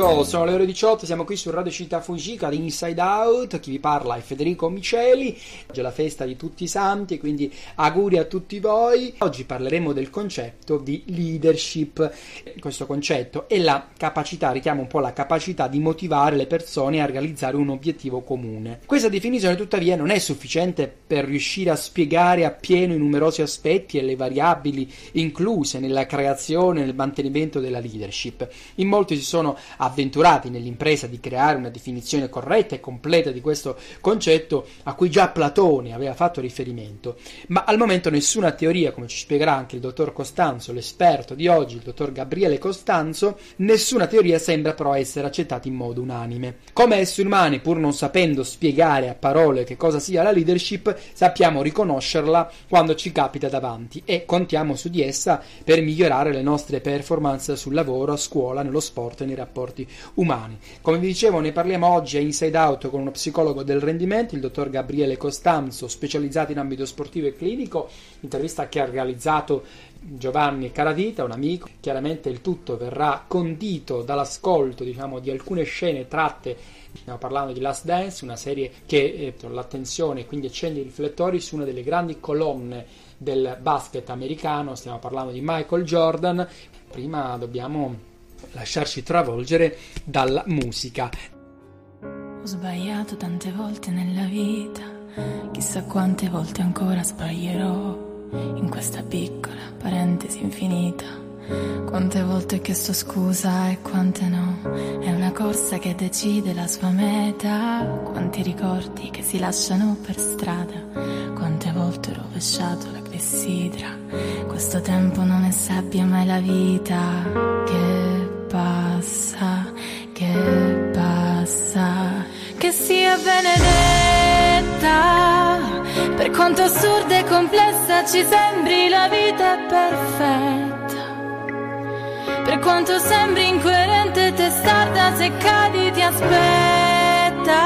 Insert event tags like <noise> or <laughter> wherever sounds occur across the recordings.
pomeriggio, sono le ore 18, siamo qui su Radio Città Fujica di Inside Out, chi vi parla è Federico Miceli, oggi è la festa di tutti i santi, quindi auguri a tutti voi. Oggi parleremo del concetto di leadership, questo concetto è la capacità, richiama un po' la capacità di motivare le persone a realizzare un obiettivo comune. Questa definizione tuttavia non è sufficiente per riuscire a spiegare appieno i numerosi aspetti e le variabili incluse nella creazione e nel mantenimento della leadership. In molti si sono avventurati nell'impresa di creare una definizione corretta e completa di questo concetto a cui già Platone aveva fatto riferimento, ma al momento nessuna teoria, come ci spiegherà anche il dottor Costanzo, l'esperto di oggi, il dottor Gabriele Costanzo, nessuna teoria sembra però essere accettata in modo unanime. Come esseri umani, pur non sapendo spiegare a parole che cosa sia la leadership, sappiamo riconoscerla quando ci capita davanti e contiamo su di essa per migliorare le nostre performance sul lavoro, a scuola, nello sport e nei rapporti umani. Come vi dicevo, ne parliamo oggi a Inside Out con uno psicologo del rendimento, il dottor Gabriele Costanzo, specializzato in ambito sportivo e clinico, intervista che ha realizzato Giovanni Caradita, un amico. Chiaramente il tutto verrà condito dall'ascolto, diciamo, di alcune scene tratte Stiamo parlando di Last Dance, una serie che eh, l'attenzione quindi accende i riflettori su una delle grandi colonne del basket americano. Stiamo parlando di Michael Jordan. Prima dobbiamo lasciarci travolgere dalla musica. Ho sbagliato tante volte nella vita, chissà quante volte ancora sbaglierò in questa piccola parentesi infinita. Quante volte ho chiesto scusa e quante no, è una corsa che decide la sua meta. Quanti ricordi che si lasciano per strada, quante volte ho rovesciato la clessidra. Questo tempo non è sabbia mai la vita che passa, che passa, che sia benedetta. Per quanto assurda e complessa ci sembri la vita è perfetta. Per quanto sembri incoerente e testarda, se cadi ti aspetta.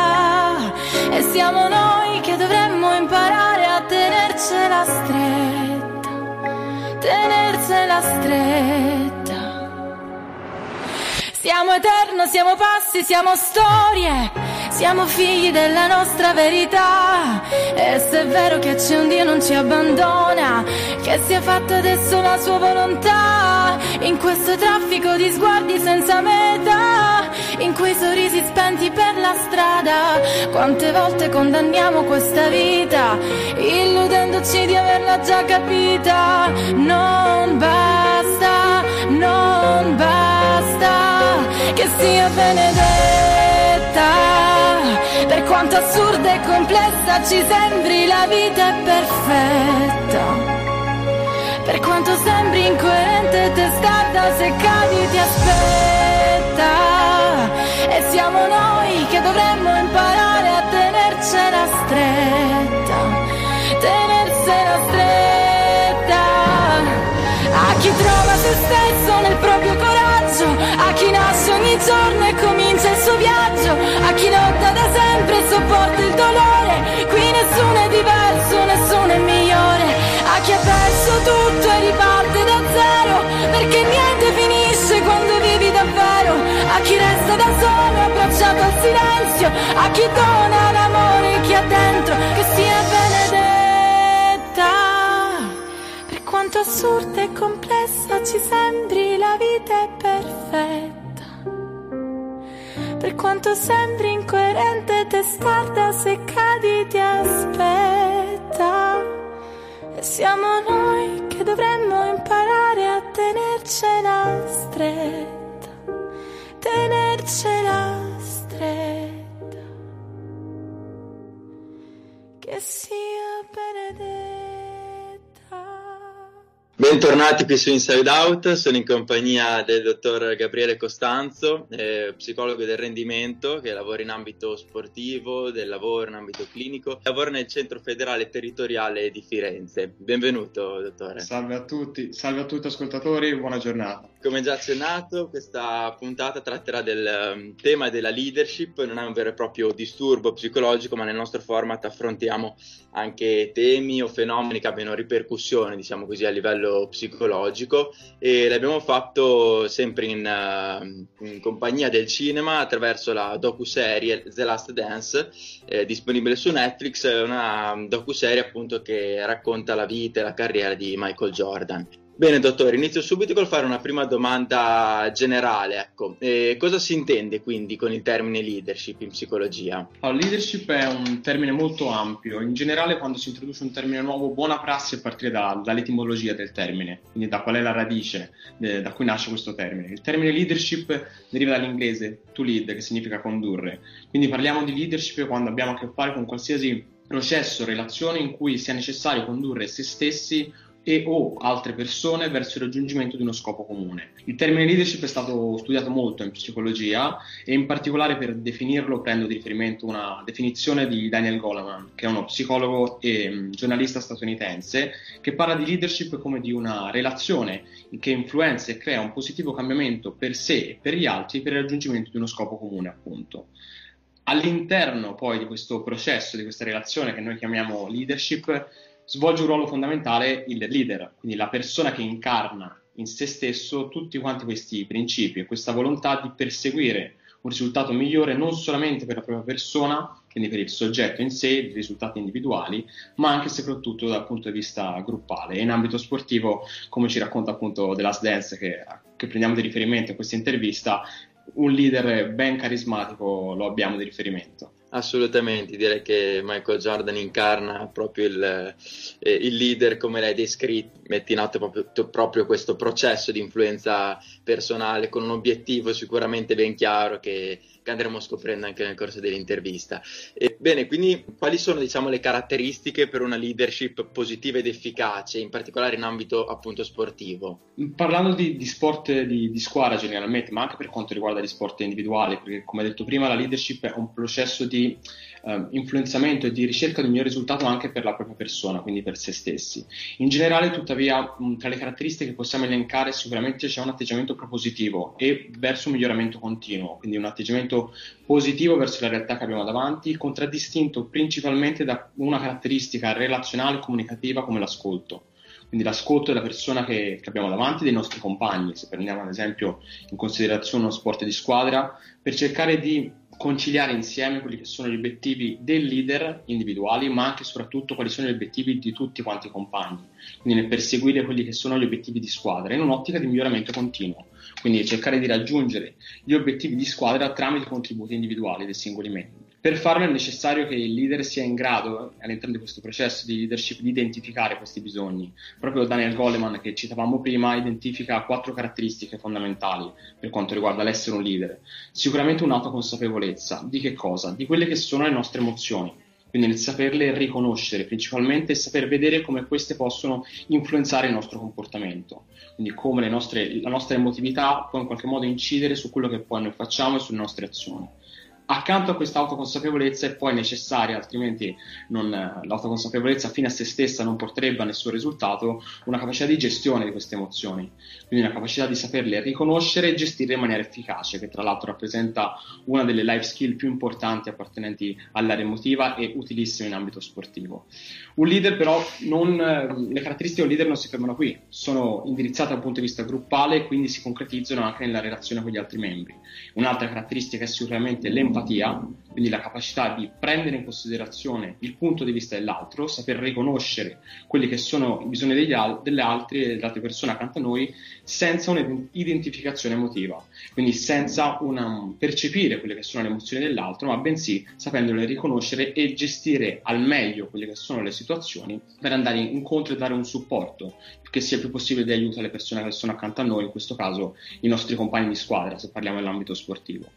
E siamo noi che dovremmo imparare a tenercela stretta, tenersela stretta. Siamo eterno, siamo passi, siamo storie, siamo figli della nostra verità. E se è vero che c'è un Dio non ci abbandona, che sia fatta adesso la sua volontà. In questo traffico di sguardi senza meta, in quei sorrisi spenti per la strada. Quante volte condanniamo questa vita, illudendoci di averla già capita. Non basta, non basta che sia benedetta. Per quanto assurda e complessa ci sembri la vita è perfetta. Per quanto sembri incoerente e testarda, se cadi ti aspetta. E siamo noi che dovremmo imparare a tenercela stretta, tenersela stretta. A chi trova se stesso sopporta il dolore, qui nessuno è diverso, nessuno è migliore, a chi ha perso tutto e riparte da zero, perché niente finisce quando vivi davvero, a chi resta da solo abbracciato al silenzio, a chi dona l'amore che ha dentro, che sia benedetta. Per quanto assurda e complessa ci sembri, la vita è perfetta. Per quanto sembri incoerente testarda, se cadi ti aspetta. E siamo noi che dovremmo imparare a tenercela stretta, tenercela stretta. Che sia benedetta. Bentornati qui su Inside Out, sono in compagnia del dottor Gabriele Costanzo, eh, psicologo del rendimento che lavora in ambito sportivo, del lavoro in ambito clinico, lavora nel centro federale territoriale di Firenze. Benvenuto dottore. Salve a tutti, salve a tutti ascoltatori, buona giornata. Come già accennato, questa puntata tratterà del um, tema della leadership, non è un vero e proprio disturbo psicologico, ma nel nostro format affrontiamo anche temi o fenomeni che abbiano ripercussioni, diciamo così, a livello psicologico. E l'abbiamo fatto sempre in, uh, in compagnia del cinema attraverso la docu-serie The Last Dance eh, disponibile su Netflix, una docu-serie appunto che racconta la vita e la carriera di Michael Jordan. Bene, dottore, inizio subito col fare una prima domanda generale. Ecco. Eh, cosa si intende quindi con il termine leadership in psicologia? Allora, leadership è un termine molto ampio. In generale, quando si introduce un termine nuovo, buona prassi è partire da, dall'etimologia del termine, quindi da qual è la radice de, da cui nasce questo termine. Il termine leadership deriva dall'inglese to lead, che significa condurre. Quindi parliamo di leadership quando abbiamo a che fare con qualsiasi processo, relazione in cui sia necessario condurre se stessi e o altre persone verso il raggiungimento di uno scopo comune. Il termine leadership è stato studiato molto in psicologia e in particolare per definirlo prendo di riferimento una definizione di Daniel Goleman, che è uno psicologo e mm, giornalista statunitense, che parla di leadership come di una relazione che influenza e crea un positivo cambiamento per sé e per gli altri per il raggiungimento di uno scopo comune, appunto. All'interno poi di questo processo, di questa relazione che noi chiamiamo leadership, svolge un ruolo fondamentale il leader, quindi la persona che incarna in se stesso tutti quanti questi principi e questa volontà di perseguire un risultato migliore non solamente per la propria persona, quindi per il soggetto in sé, i risultati individuali, ma anche e soprattutto dal punto di vista gruppale. E in ambito sportivo, come ci racconta appunto The Last Dance, che, che prendiamo di riferimento in questa intervista, un leader ben carismatico lo abbiamo di riferimento. Assolutamente, direi che Michael Jordan incarna proprio il, eh, il leader come l'hai descritto, mette in atto proprio, proprio, questo processo di influenza personale con un obiettivo sicuramente ben chiaro che, che andremo scoprendo anche nel corso dell'intervista. E, bene, quindi quali sono diciamo, le caratteristiche per una leadership positiva ed efficace, in particolare in ambito appunto sportivo? Parlando di, di sport di, di squadra generalmente, ma anche per quanto riguarda gli sport individuali, perché come detto prima la leadership è un processo di eh, influenzamento e di ricerca di un miglior risultato anche per la propria persona, quindi per se stessi. In generale, tuttavia, tra le caratteristiche che possiamo elencare sicuramente c'è un atteggiamento propositivo e verso un miglioramento continuo, quindi un atteggiamento positivo verso la realtà che abbiamo davanti, contraddistinto principalmente da una caratteristica relazionale e comunicativa come l'ascolto. Quindi l'ascolto della persona che, che, abbiamo davanti, dei nostri compagni, se prendiamo ad esempio in considerazione uno sport di squadra, per cercare di conciliare insieme quelli che sono gli obiettivi del leader individuali, ma anche e soprattutto quali sono gli obiettivi di tutti quanti i compagni, quindi nel perseguire quelli che sono gli obiettivi di squadra in un'ottica di miglioramento continuo, quindi cercare di raggiungere gli obiettivi di squadra tramite contributi individuali dei singoli membri. Per farlo è necessario che il leader sia in grado, all'interno di questo processo di leadership, di identificare questi bisogni. Proprio Daniel Goleman, che citavamo prima, identifica quattro caratteristiche fondamentali per quanto riguarda l'essere un leader. Sicuramente un'autoconsapevolezza. Di che cosa? Di quelle che sono le nostre emozioni. Quindi nel saperle riconoscere principalmente e saper vedere come queste possono influenzare il nostro comportamento. Quindi come nostre, la nostra emotività può in qualche modo incidere su quello che poi noi facciamo e sulle nostre azioni accanto a questa autoconsapevolezza è poi necessaria, altrimenti non, l'autoconsapevolezza fine a se stessa non porterebbe a nessun risultato, una capacità di gestione di queste emozioni, quindi una capacità di saperle riconoscere e gestire in maniera efficace, che tra l'altro rappresenta una delle life skill più importanti appartenenti all'area emotiva e utilissime in ambito sportivo. Un leader però, non, le caratteristiche di un leader non si fermano qui, sono indirizzate dal punto di vista gruppale e quindi si concretizzano anche nella relazione con gli altri membri. Un'altra caratteristica è sicuramente l'empatia l'empatia, quindi la capacità di prendere in considerazione il punto di vista dell'altro, saper riconoscere quelli che sono i bisogni degli al- delle altre e delle altre persone accanto a noi senza un'identificazione emotiva, quindi senza una, percepire quelle che sono le emozioni dell'altro, ma bensì sapendole riconoscere e gestire al meglio quelle che sono le situazioni per andare incontro e dare un supporto che sia il più possibile di aiuto alle persone che sono accanto a noi, in questo caso i nostri compagni di squadra, se parliamo dell'ambito sportivo.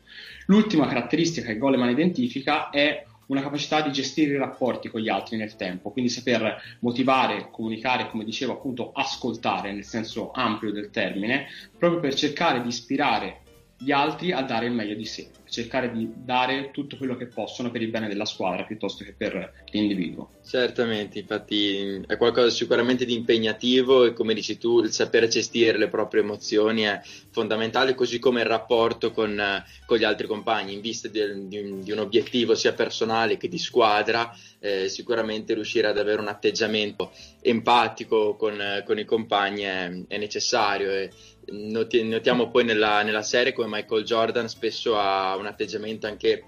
L'ultima caratteristica che Goleman identifica è una capacità di gestire i rapporti con gli altri nel tempo, quindi saper motivare, comunicare, come dicevo appunto ascoltare nel senso ampio del termine, proprio per cercare di ispirare gli altri a dare il meglio di sé. Cercare di dare tutto quello che possono per il bene della squadra piuttosto che per l'individuo. Certamente, infatti è qualcosa sicuramente di impegnativo e come dici tu il sapere gestire le proprie emozioni è fondamentale, così come il rapporto con, con gli altri compagni in vista di, di, un, di, un, obiettivo sia personale che di squadra, eh, sicuramente riuscire ad avere un atteggiamento empatico con, con i compagni è, è necessario. E, notiamo poi nella, nella, serie come Michael Jordan spesso ha un atteggiamento anche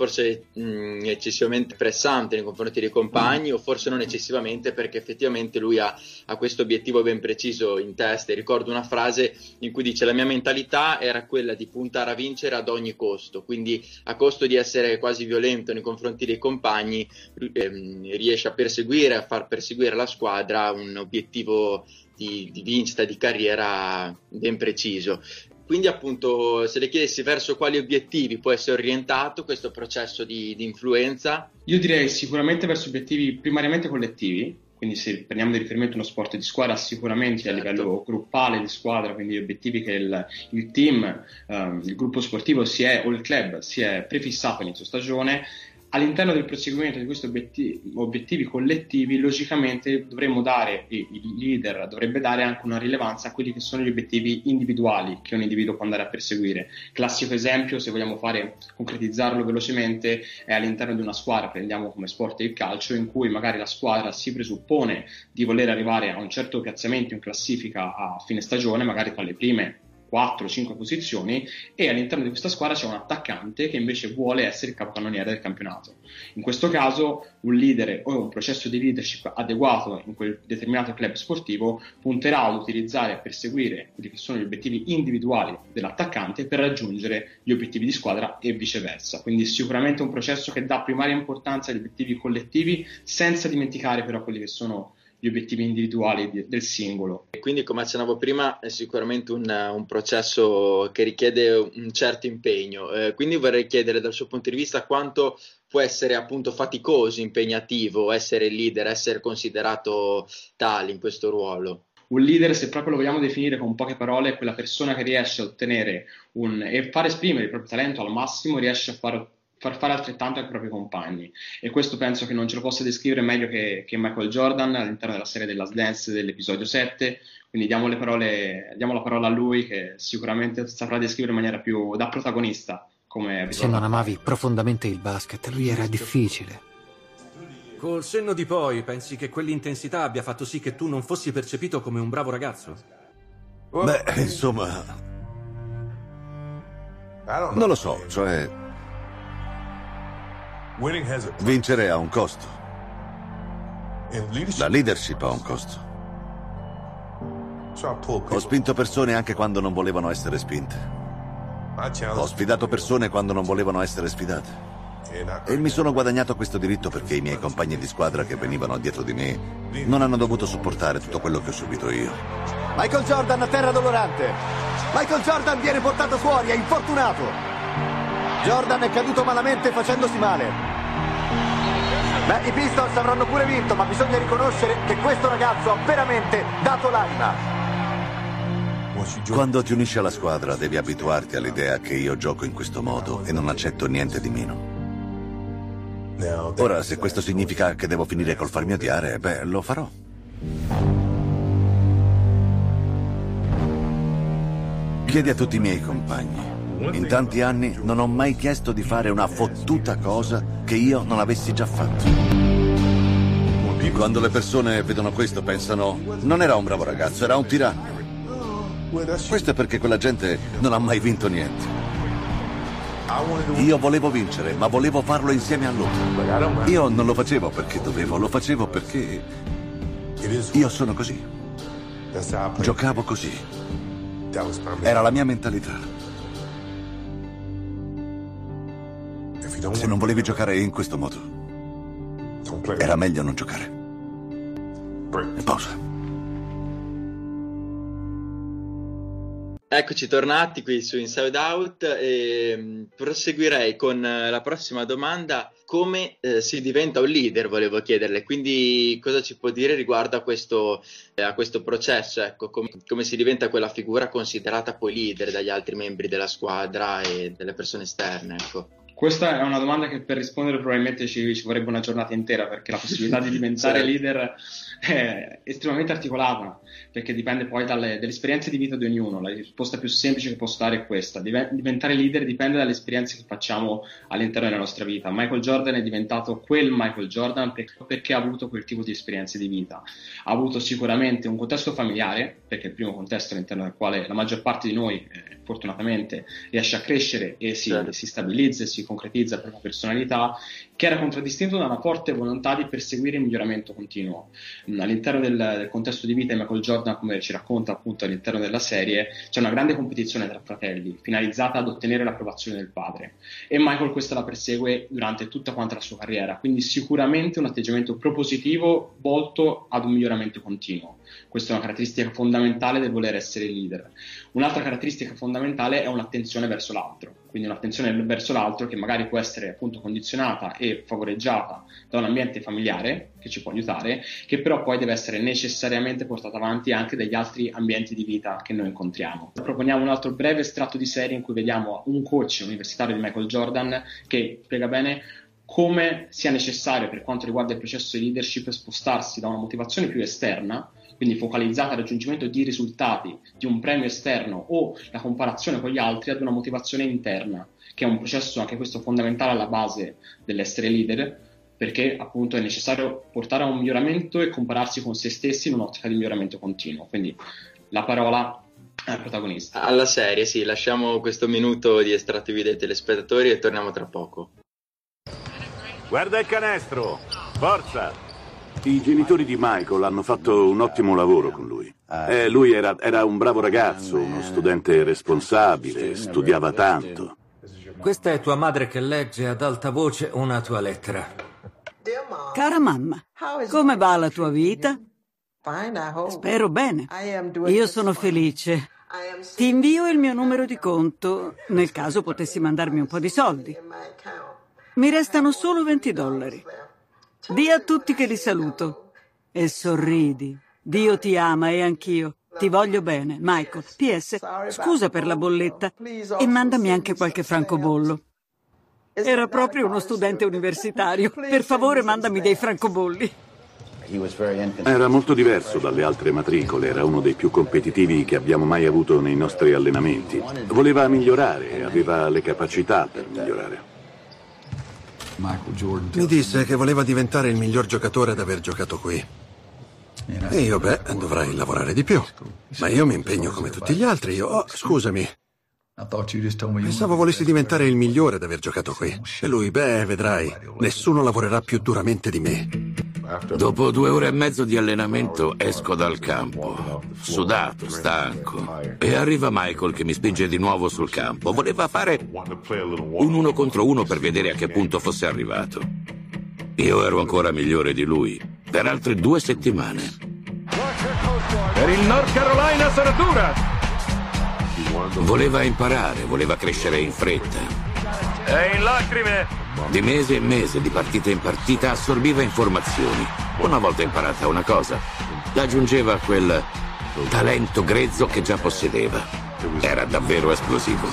forse mh, eccessivamente pressante nei confronti dei compagni mm. o forse non eccessivamente perché effettivamente lui ha, ha, questo obiettivo ben preciso in testa e ricordo una frase in cui dice la mia mentalità era quella di puntare a vincere ad ogni costo quindi a costo di essere quasi violento nei confronti dei compagni ehm, riesce a perseguire a far perseguire la squadra un obiettivo di, di vincita di carriera ben preciso. Quindi appunto se le chiedessi verso quali obiettivi può essere orientato questo processo di, di influenza? Io direi sicuramente verso obiettivi primariamente collettivi, quindi se prendiamo di riferimento uno sport di squadra sicuramente certo. a livello gruppale di squadra, quindi gli obiettivi che il, il team, um, il gruppo sportivo si è, o il club si è prefissato all'inizio stagione all'interno del proseguimento di questi obiettivi, obiettivi collettivi, logicamente dovremmo dare, il leader dovrebbe dare anche una rilevanza a quelli che sono gli obiettivi individuali che un individuo può andare a perseguire. Classico esempio, se vogliamo fare, concretizzarlo velocemente, è all'interno di una squadra, prendiamo come sport il calcio, in cui magari la squadra si presuppone di voler arrivare a un certo piazzamento in classifica a fine stagione, magari tra le prime 4-5 posizioni e all'interno di questa squadra c'è un attaccante che invece vuole essere il capocannoniere del campionato. In questo caso un leader o un processo di leadership adeguato in quel determinato club sportivo punterà ad utilizzare e perseguire quelli che sono gli obiettivi individuali dell'attaccante per raggiungere gli obiettivi di squadra e viceversa. Quindi sicuramente un processo che dà primaria importanza agli obiettivi collettivi senza dimenticare però quelli che sono gli obiettivi individuali di, del singolo. E quindi, come accennavo prima, è sicuramente un, un processo che richiede un certo impegno. Eh, quindi vorrei chiedere dal suo punto di vista quanto può essere appunto faticoso, impegnativo essere leader, essere considerato tale in questo ruolo. Un leader, se proprio lo vogliamo definire con poche parole, è quella persona che riesce a ottenere un, e far esprimere il proprio talento al massimo, riesce a far far fare altrettanto ai propri compagni. E questo penso che non ce lo possa descrivere meglio che, che Michael Jordan all'interno della serie della Dance dell'episodio 7 quindi diamo, parole, diamo, la parola a lui che sicuramente saprà descrivere in maniera più da protagonista come se non amavi profondamente il basket lui era difficile. Col senno di poi, pensi che quell'intensità abbia fatto sì che tu non fossi percepito come un bravo ragazzo? Beh, insomma... Non lo so, cioè... Vincere ha un costo. La leadership ha un costo. Ho spinto persone anche quando non volevano essere spinte. Ho sfidato persone quando non volevano essere sfidate. E mi sono guadagnato questo diritto perché i miei compagni di squadra che venivano dietro di me non hanno dovuto sopportare tutto quello che ho subito io. Michael Jordan a terra dolorante. Michael Jordan viene portato fuori, è infortunato. Jordan è caduto malamente facendosi male. Beh, i Pistons avranno pure vinto, ma bisogna riconoscere che questo ragazzo ha veramente dato l'anima. Quando ti unisci alla squadra devi abituarti all'idea che io gioco in questo modo e non accetto niente di meno. Ora, se questo significa che devo finire col farmi odiare, beh, lo farò. Chiedi a tutti i miei compagni. In tanti anni non ho mai chiesto di fare una fottuta cosa che io non avessi già fatto. Quando le persone vedono questo pensano non era un bravo ragazzo, era un tiranno. Questo è perché quella gente non ha mai vinto niente. Io volevo vincere, ma volevo farlo insieme a loro. Io non lo facevo perché dovevo, lo facevo perché io sono così. Giocavo così. Era la mia mentalità. Se non volevi giocare in questo modo, era meglio non giocare. Pausa. Eccoci tornati qui su Inside Out e mm, proseguirei con eh, la prossima domanda. Come eh, si diventa un leader, volevo chiederle, quindi cosa ci può dire riguardo a questo, eh, a questo processo, ecco, com- come si diventa quella figura considerata poi leader dagli altri membri della squadra e delle persone esterne, ecco. Questa è una domanda che per rispondere probabilmente ci, ci vorrebbe una giornata intera perché la possibilità di diventare <laughs> leader è estremamente articolata perché dipende poi dalle, dalle, esperienze di vita di ognuno. La risposta più semplice che posso dare è questa: diventare leader dipende dalle esperienze che facciamo all'interno della nostra vita. Michael Jordan è diventato quel Michael Jordan perché ha avuto quel tipo di esperienze di vita. Ha avuto sicuramente un contesto familiare, perché è il primo contesto all'interno del quale la maggior parte di noi, eh, fortunatamente, riesce a crescere e si, certo. si stabilizza e si concretizza la propria personalità, che era contraddistinto da una forte volontà di perseguire il miglioramento continuo. Mm, all'interno del, del contesto di vita di Michael Jordan, come ci racconta appunto all'interno della serie, c'è una grande competizione tra fratelli, finalizzata ad ottenere l'approvazione del padre. E Michael questa la persegue durante tutta quanta la sua carriera, quindi sicuramente un atteggiamento propositivo volto ad un miglioramento continuo. Questa è una caratteristica fondamentale del voler essere leader. Un'altra caratteristica fondamentale è un'attenzione verso l'altro, quindi un'attenzione verso l'altro che magari può essere appunto condizionata e favoreggiata da un ambiente familiare che ci può aiutare, che però poi deve essere necessariamente portata avanti anche dagli altri ambienti di vita che noi incontriamo. Proponiamo un altro breve estratto di serie in cui vediamo un coach universitario di Michael Jordan che spiega bene come sia necessario per quanto riguarda il processo di leadership spostarsi da una motivazione più esterna quindi focalizzata al raggiungimento di risultati, di un premio esterno o la comparazione con gli altri ad una motivazione interna, che è un processo anche questo fondamentale alla base dell'essere leader, perché appunto è necessario portare a un miglioramento e compararsi con se stessi in un'ottica di miglioramento continuo. Quindi la parola al protagonista. Alla serie, sì, lasciamo questo minuto di estrattivi dei telespettatori e torniamo tra poco. Guarda il canestro! Forza! I genitori di Michael hanno fatto un ottimo lavoro con lui. Eh, lui era, era un bravo ragazzo, uno studente responsabile, studiava tanto. Questa è tua madre che legge ad alta voce una tua lettera. Cara mamma, come va la tua vita? Spero bene. Io sono felice. Ti invio il mio numero di conto, nel caso potessi mandarmi un po' di soldi. Mi restano solo 20 dollari. Di a tutti che li saluto. E sorridi. Dio ti ama e anch'io. Ti voglio bene, Michael. PS, scusa per la bolletta e mandami anche qualche francobollo. Era proprio uno studente universitario. Per favore, mandami dei francobolli. Era molto diverso dalle altre matricole, era uno dei più competitivi che abbiamo mai avuto nei nostri allenamenti. Voleva migliorare, aveva le capacità per migliorare. Mi disse che voleva diventare il miglior giocatore ad aver giocato qui. E io, beh, dovrai lavorare di più. Ma io mi impegno come tutti gli altri. Io, oh, scusami. Pensavo volessi diventare il migliore ad aver giocato qui. E lui, beh, vedrai, nessuno lavorerà più duramente di me. Dopo due ore e mezzo di allenamento esco dal campo, sudato, stanco, e arriva Michael che mi spinge di nuovo sul campo. Voleva fare un uno contro uno per vedere a che punto fosse arrivato. Io ero ancora migliore di lui, per altre due settimane. Per il North Carolina sarà dura! Voleva imparare, voleva crescere in fretta. È in lacrime! Di mese in mese, di partita in partita, assorbiva informazioni. Una volta imparata una cosa, aggiungeva quel talento grezzo che già possedeva. Era davvero esplosivo.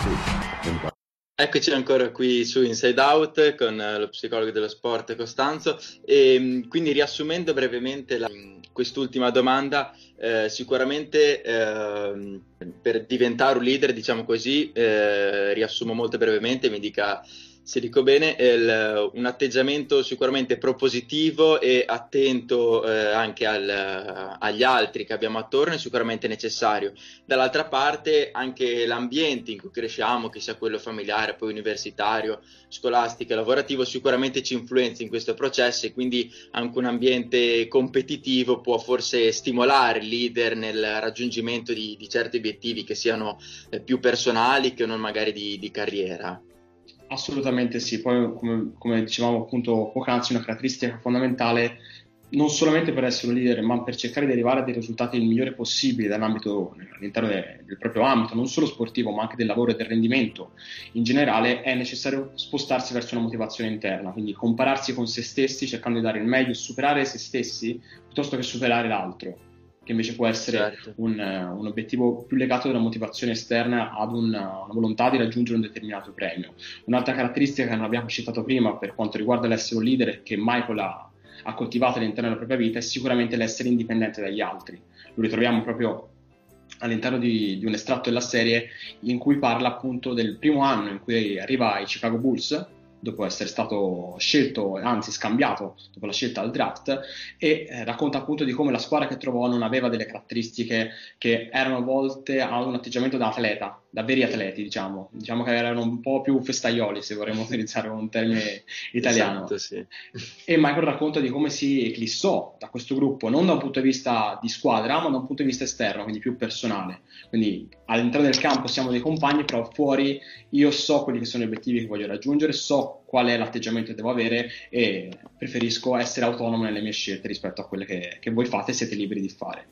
Eccoci ancora qui su Inside Out con eh, lo psicologo dello sport Costanzo e mm, quindi riassumendo brevemente la, quest'ultima domanda, eh, sicuramente eh, per diventare un leader, diciamo così, eh, riassumo molto brevemente, mi dica se dico bene, il, un atteggiamento sicuramente propositivo e attento eh, anche al, agli altri che abbiamo attorno è sicuramente necessario. Dall'altra parte anche l'ambiente in cui cresciamo, che sia quello familiare, poi universitario, scolastico e lavorativo, sicuramente ci influenza in questo processo e quindi anche un ambiente competitivo può forse stimolare il leader nel raggiungimento di, di certi obiettivi che siano eh, più personali che non magari di, di carriera. Assolutamente sì, poi come, come dicevamo appunto poc'anzi una caratteristica fondamentale non solamente per essere un leader, ma per cercare di arrivare a dei risultati il migliore possibile all'interno de, del proprio ambito, non solo sportivo, ma anche del lavoro e del rendimento in generale, è necessario spostarsi verso una motivazione interna, quindi compararsi con se stessi, cercando di dare il meglio, superare se stessi piuttosto che superare l'altro, che invece può essere certo. un, un, obiettivo più legato alla motivazione esterna ad una, una volontà di raggiungere un determinato premio. Un'altra caratteristica che non abbiamo citato prima per quanto riguarda l'essere un leader che Michael ha ha coltivato all'interno della propria vita è sicuramente l'essere indipendente dagli altri. Lo ritroviamo proprio all'interno di, di, un estratto della serie in cui parla appunto del primo anno in cui arriva ai Chicago Bulls dopo essere stato scelto, anzi scambiato dopo la scelta al draft, e eh, racconta appunto di come la squadra che trovò non aveva delle caratteristiche che erano volte a un atteggiamento da atleta, da veri atleti, diciamo. Diciamo che erano un po' più festaioli, se vorremmo <laughs> utilizzare un termine italiano. Esatto, sì. E Michael racconta di come si eclissò da questo gruppo, non da un punto di vista di squadra, ma da un punto di vista esterno, quindi più personale. Quindi all'interno del campo siamo dei compagni, però fuori io so quelli che sono gli obiettivi che voglio raggiungere, so qual è l'atteggiamento che devo avere e preferisco essere autonomo nelle mie scelte rispetto a quelle che, che voi fate e siete liberi di fare.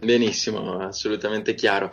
Benissimo, assolutamente chiaro.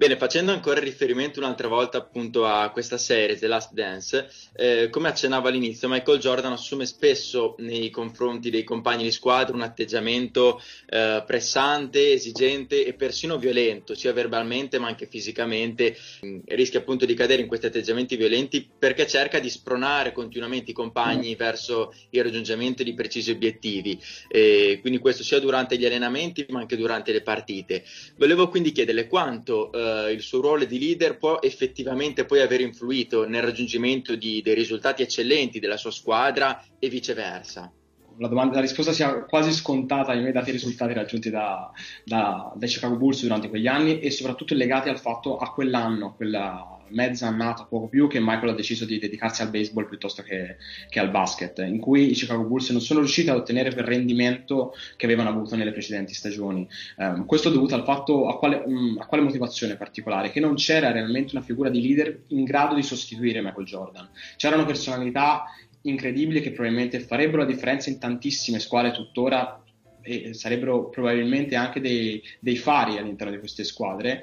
Bene, facendo ancora riferimento un'altra volta appunto a questa serie, The Last Dance, eh, come accennavo all'inizio, Michael Jordan assume spesso nei confronti dei compagni di squadra un atteggiamento eh, pressante, esigente e persino violento, sia verbalmente ma anche fisicamente. Mm, rischia appunto di cadere in questi atteggiamenti violenti perché cerca di spronare continuamente i compagni mm. verso il raggiungimento di precisi obiettivi. E quindi questo sia durante gli allenamenti ma anche durante le partite. Volevo quindi chiederle quanto eh, il suo ruolo di leader può effettivamente poi aver influito nel raggiungimento di, dei risultati eccellenti della sua squadra e viceversa? La, domanda, la risposta sia quasi scontata ai dati i risultati raggiunti da, da, dai Chicago Bulls durante quegli anni e soprattutto legati al fatto a quell'anno, quella mezza annata, poco più, che Michael ha deciso di dedicarsi al baseball piuttosto che, che, al basket, in cui i Chicago Bulls non sono riusciti ad ottenere quel rendimento che avevano avuto nelle precedenti stagioni. Um, questo dovuto al fatto a quale, um, a quale, motivazione particolare? Che non c'era realmente una figura di leader in grado di sostituire Michael Jordan. C'erano personalità incredibili che probabilmente farebbero la differenza in tantissime squadre tuttora e sarebbero probabilmente anche dei, dei fari all'interno di queste squadre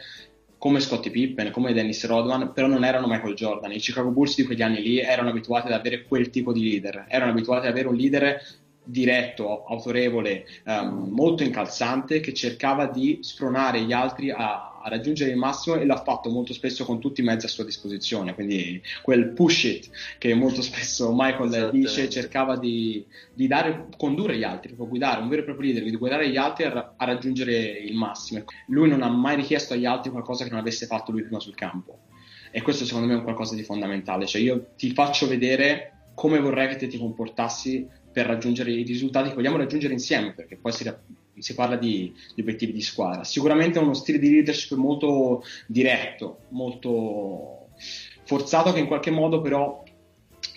come Scottie Pippen, come Dennis Rodman, però non erano Michael Jordan. I Chicago Bulls di quegli anni lì erano abituati ad avere quel tipo di leader, erano abituati ad avere un leader diretto, autorevole, um, molto incalzante, che cercava di spronare gli altri a, a, raggiungere il massimo e l'ha fatto molto spesso con tutti i mezzi a sua disposizione. Quindi quel push it che molto spesso Michael dice, cercava di, di dare, condurre gli altri, proprio guidare, un vero e proprio leader, di guidare gli altri a, a raggiungere il massimo. Lui non ha mai richiesto agli altri qualcosa che non avesse fatto lui prima sul campo. E questo secondo me è un qualcosa di fondamentale, cioè io ti faccio vedere come vorrei che te ti comportassi per raggiungere i risultati che vogliamo raggiungere insieme, perché poi si, si parla di, di, obiettivi di squadra. Sicuramente è uno stile di leadership molto diretto, molto forzato, che in qualche modo però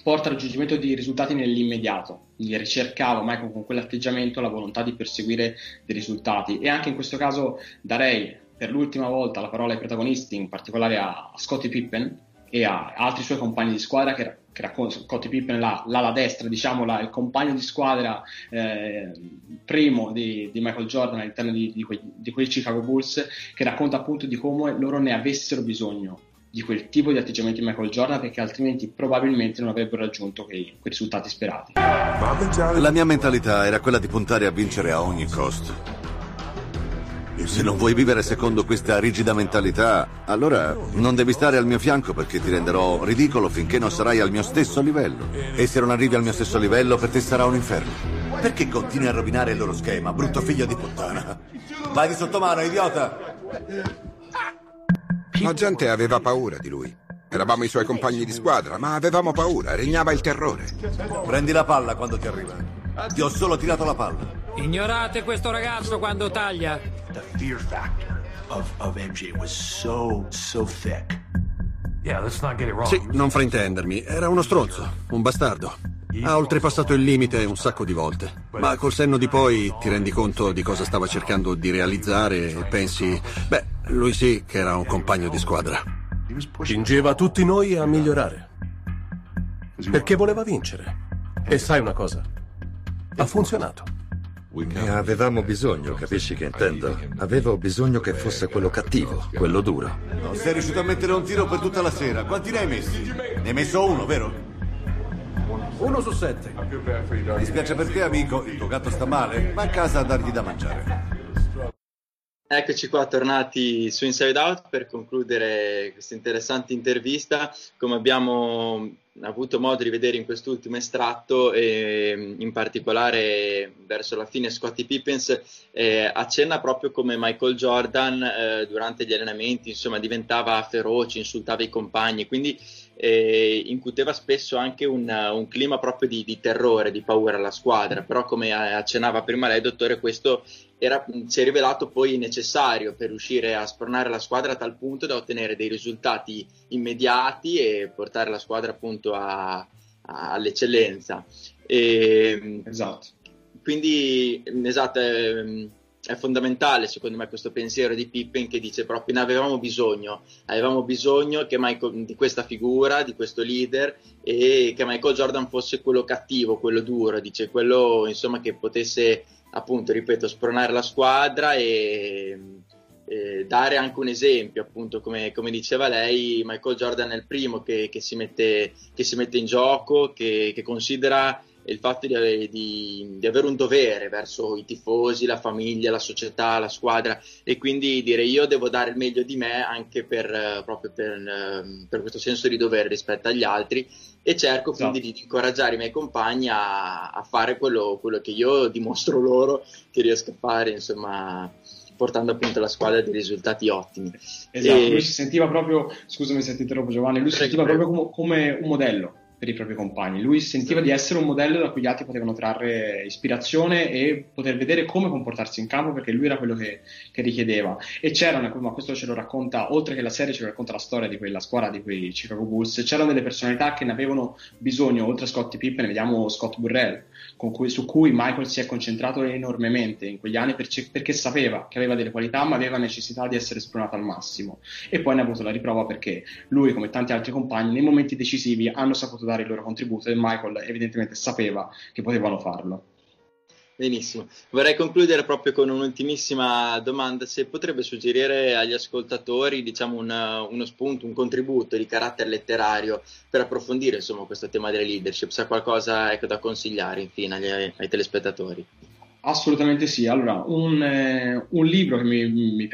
porta al raggiungimento di risultati nell'immediato. Quindi ricercava Michael con quell'atteggiamento la volontà di perseguire dei risultati e anche in questo caso darei per l'ultima volta la parola ai protagonisti, in particolare a Scottie Pippen, e a altri suoi compagni di squadra che, che racconta Scottie Pippen la, l'ala destra, diciamo la, il compagno di squadra eh, primo di, di, Michael Jordan all'interno di, di, quei, di quei Chicago Bulls che racconta appunto di come loro ne avessero bisogno di quel tipo di atteggiamento di Michael Jordan perché altrimenti probabilmente non avrebbero raggiunto quei, quei risultati sperati. La mia mentalità era quella di puntare a vincere a ogni costo. Se non vuoi vivere secondo questa rigida mentalità, allora non devi stare al mio fianco perché ti renderò ridicolo finché non sarai al mio stesso livello. E se non arrivi al mio stesso livello, per te sarà un inferno. Perché continui a rovinare il loro schema, brutto figlio di puttana? Vai di sottomano, idiota! La gente aveva paura di lui. Eravamo i suoi compagni di squadra, ma avevamo paura, regnava il terrore. Prendi la palla quando ti arriva. Ti ho solo tirato la palla. Ignorate questo ragazzo quando taglia. The fear factor of, of MJ was so, so thick. Yeah, let's not get it wrong. Sì, non fraintendermi, era uno stronzo, un bastardo. Ha oltrepassato il limite un sacco di volte, ma col senno di poi ti rendi conto di cosa stava cercando di realizzare e pensi, beh, lui sì che era un compagno di squadra. Spingeva tutti noi a migliorare. Perché voleva vincere. E sai una cosa? Ha funzionato. Ne avevamo bisogno, capisci che intendo? Avevo bisogno che fosse quello cattivo, quello duro. Non sei riuscito a mettere un tiro per tutta la sera. Quanti ne hai messi? Ne hai messo uno, vero? Uno su sette. Mi dispiace per te, amico. Il tuo gatto sta male. Va a casa a dargli da mangiare. Eccoci qua tornati su Inside Out per concludere questa interessante intervista. Come abbiamo avuto modo di vedere in quest'ultimo estratto, e in particolare verso la fine Scottie Pippens eh, accenna proprio come Michael Jordan eh, durante gli allenamenti, insomma, diventava feroce, insultava i compagni, quindi eh, incuteva spesso anche un, un clima proprio di, di, terrore, di paura alla squadra, però come accennava prima lei, dottore, questo era, si è rivelato poi necessario per riuscire a spronare la squadra a tal punto da ottenere dei risultati immediati e portare la squadra appunto a, a, all'eccellenza. E, esatto. Quindi, esatto, è, è, fondamentale secondo me questo pensiero di Pippen che dice proprio ne avevamo bisogno, avevamo bisogno Michael, di questa figura, di questo leader e che Michael Jordan fosse quello cattivo, quello duro, dice quello insomma che potesse appunto, ripeto, spronare la squadra e, e dare anche un esempio, appunto, come, come, diceva lei, Michael Jordan è il primo che, che, si, mette, che si, mette, in gioco, che, che considera il fatto di, di, di, avere un dovere verso i tifosi, la famiglia, la società, la squadra e quindi dire io devo dare il meglio di me anche per, proprio per, per questo senso di dovere rispetto agli altri e cerco quindi no. di incoraggiare i miei compagni a, a fare quello, quello, che io dimostro loro che riesco a fare, insomma, portando appunto la squadra dei risultati ottimi. Esatto, e... lui si sentiva proprio, scusami se ti interrompo Giovanni, lui si sentiva proprio come, come un modello per i propri compagni. Lui sentiva di essere un modello da cui gli altri potevano trarre ispirazione e poter vedere come comportarsi in campo perché lui era quello che, che richiedeva. E c'erano, ma questo ce lo racconta, oltre che la serie ce lo racconta la storia di quella squadra di quei Chicago Bulls, c'erano delle personalità che ne avevano bisogno, oltre a Scottie Pippen, vediamo Scott Burrell, cui, su cui Michael si è concentrato enormemente in quegli anni perché, perché sapeva che aveva delle qualità ma aveva necessità di essere spronato al massimo. E poi ne ha avuto la riprova perché lui, come tanti altri compagni, nei momenti decisivi hanno saputo dare il loro contributo e Michael evidentemente sapeva che potevano farlo. Benissimo, vorrei concludere proprio con un'ultimissima domanda, se potrebbe suggerire agli ascoltatori diciamo, una, uno spunto, un contributo di carattere letterario per approfondire insomma, questo tema delle leadership, se ha qualcosa ecco, da consigliare infine agli, ai telespettatori. Assolutamente sì. Allora, un, eh, un libro che mi, mi,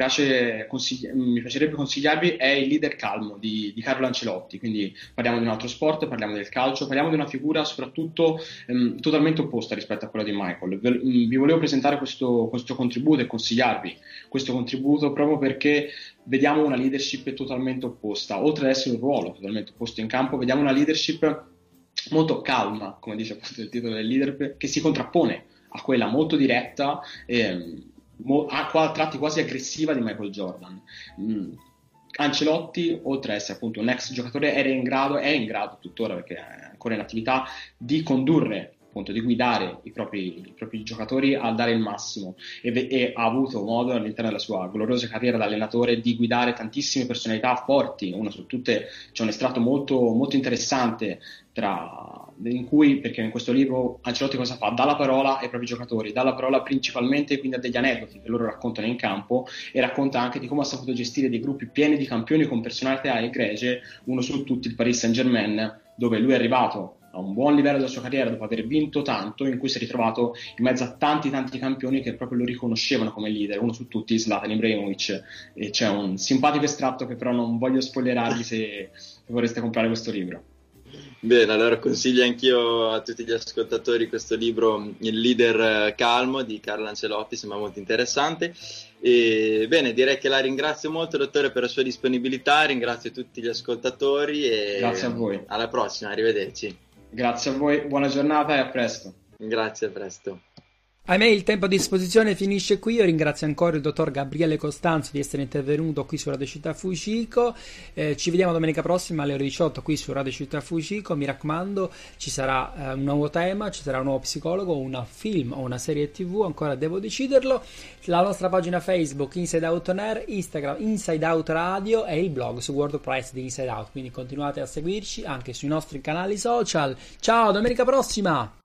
consigli- mi, piacerebbe consigliarvi è Il leader calmo di, di, Carlo Ancelotti. Quindi parliamo di un altro sport, parliamo del calcio, parliamo di una figura soprattutto ehm, totalmente opposta rispetto a quella di Michael. Vi, mm, vi volevo presentare questo, questo contributo e consigliarvi questo contributo proprio perché vediamo una leadership totalmente opposta. Oltre ad essere un ruolo totalmente opposto in campo, vediamo una leadership molto calma, come dice appunto il titolo del leader, che si contrappone a quella molto diretta, eh, mo- a tratti quasi aggressiva di Michael Jordan. Mm. Ancelotti, oltre ad essere appunto un ex giocatore, era in grado, è in grado tuttora perché è ancora in attività, di condurre appunto di guidare i propri, i propri, giocatori a dare il massimo e, e, ha avuto modo all'interno della sua gloriosa carriera da allenatore di guidare tantissime personalità forti, una su tutte c'è un estratto molto, molto interessante tra, in cui, perché in questo libro Ancelotti cosa fa? Dà la parola ai propri giocatori, dà la parola principalmente quindi a degli aneddoti che loro raccontano in campo e racconta anche di come ha saputo gestire dei gruppi pieni di campioni con personalità egregie, uno su tutti il Paris Saint Germain, dove lui è arrivato a un buon livello della sua carriera dopo aver vinto tanto, in cui si è ritrovato in mezzo a tanti tanti campioni che proprio lo riconoscevano come leader, uno su tutti Zlatan Ibrahimovic e c'è un simpatico estratto che però non voglio spoilerarvi se vorreste comprare questo libro. Bene, allora consiglio anch'io a tutti gli ascoltatori questo libro Il leader calmo di Carlo Ancelotti, sembra molto interessante. E, bene, direi che la ringrazio molto, dottore, per la sua disponibilità, ringrazio tutti gli ascoltatori e Grazie a voi. Alla prossima, arrivederci. Grazie a voi, buona giornata e a presto. Grazie, a presto. Ahimè il tempo a disposizione finisce qui, io ringrazio ancora il dottor Gabriele Costanzo di essere intervenuto qui su Radio Città Fucico, eh, ci vediamo domenica prossima alle ore 18 qui su Radio Città Fucico, mi raccomando ci sarà eh, un nuovo tema, ci sarà un nuovo psicologo, un film o una serie tv, ancora devo deciderlo, la nostra pagina Facebook Inside Out On Air, Instagram Inside Out Radio e il blog su WordPress di Inside Out, quindi continuate a seguirci anche sui nostri canali social, ciao domenica prossima!